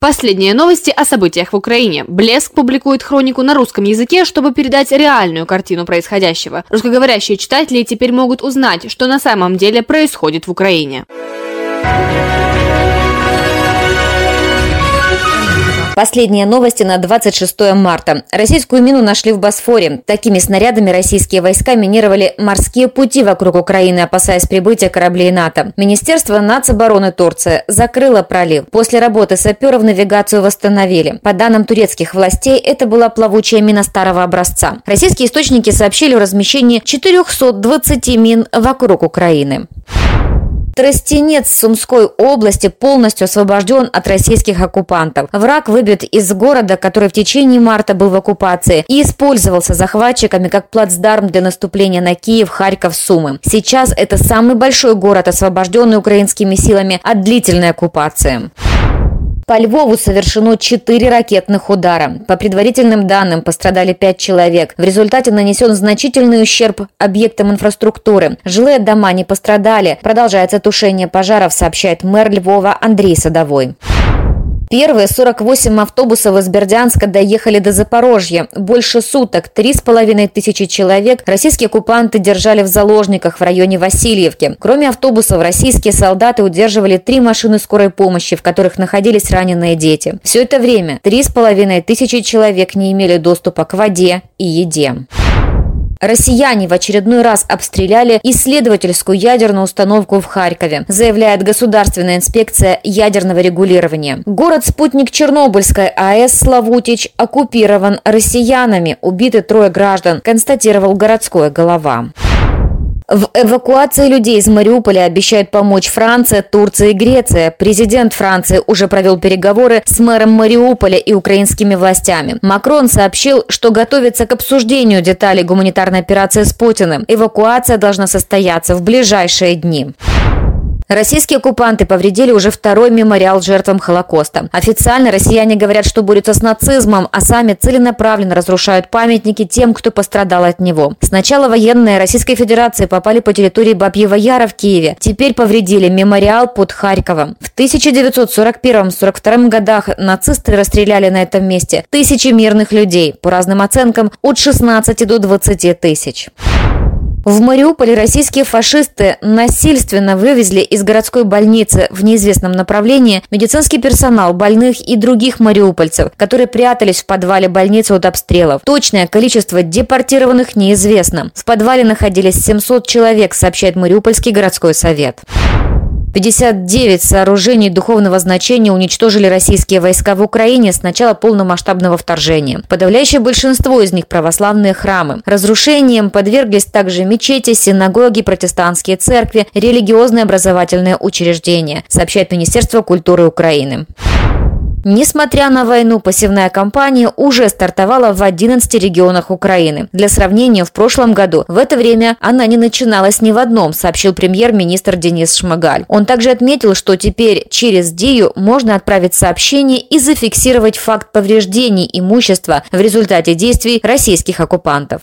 Последние новости о событиях в Украине. Блеск публикует хронику на русском языке, чтобы передать реальную картину происходящего. Русскоговорящие читатели теперь могут узнать, что на самом деле происходит в Украине. Последние новости на 26 марта. Российскую мину нашли в Босфоре. Такими снарядами российские войска минировали морские пути вокруг Украины, опасаясь прибытия кораблей НАТО. Министерство нацобороны Турции закрыло пролив. После работы саперов навигацию восстановили. По данным турецких властей, это была плавучая мина старого образца. Российские источники сообщили о размещении 420 мин вокруг Украины. Тростенец Сумской области полностью освобожден от российских оккупантов. Враг выбит из города, который в течение марта был в оккупации и использовался захватчиками как плацдарм для наступления на Киев, Харьков, Сумы. Сейчас это самый большой город, освобожденный украинскими силами от длительной оккупации. По Львову совершено 4 ракетных удара. По предварительным данным пострадали 5 человек. В результате нанесен значительный ущерб объектам инфраструктуры. Жилые дома не пострадали. Продолжается тушение пожаров, сообщает мэр Львова Андрей Садовой. Первые 48 автобусов из Бердянска доехали до Запорожья. Больше суток, три с половиной тысячи человек российские оккупанты держали в заложниках в районе Васильевки. Кроме автобусов, российские солдаты удерживали три машины скорой помощи, в которых находились раненые дети. Все это время три с половиной тысячи человек не имели доступа к воде и еде. Россияне в очередной раз обстреляли исследовательскую ядерную установку в Харькове, заявляет Государственная инспекция ядерного регулирования. Город-спутник Чернобыльской АЭС Славутич оккупирован россиянами. Убиты трое граждан, констатировал городской голова. В эвакуации людей из Мариуполя обещают помочь Франция, Турция и Греция. Президент Франции уже провел переговоры с мэром Мариуполя и украинскими властями. Макрон сообщил, что готовится к обсуждению деталей гуманитарной операции с Путиным. Эвакуация должна состояться в ближайшие дни. Российские оккупанты повредили уже второй мемориал жертвам Холокоста. Официально россияне говорят, что борются с нацизмом, а сами целенаправленно разрушают памятники тем, кто пострадал от него. Сначала военные Российской Федерации попали по территории Бабьего Яра в Киеве. Теперь повредили мемориал под Харьковом. В 1941-42 годах нацисты расстреляли на этом месте тысячи мирных людей, по разным оценкам от 16 до 20 тысяч. В Мариуполе российские фашисты насильственно вывезли из городской больницы в неизвестном направлении медицинский персонал, больных и других мариупольцев, которые прятались в подвале больницы от обстрелов. Точное количество депортированных неизвестно. В подвале находились 700 человек, сообщает Мариупольский городской совет. 59 сооружений духовного значения уничтожили российские войска в Украине с начала полномасштабного вторжения. Подавляющее большинство из них православные храмы. Разрушением подверглись также мечети, синагоги, протестантские церкви, религиозные образовательные учреждения, сообщает Министерство культуры Украины. Несмотря на войну, посевная кампания уже стартовала в 11 регионах Украины. Для сравнения, в прошлом году в это время она не начиналась ни в одном, сообщил премьер-министр Денис Шмыгаль. Он также отметил, что теперь через Дию можно отправить сообщение и зафиксировать факт повреждений имущества в результате действий российских оккупантов.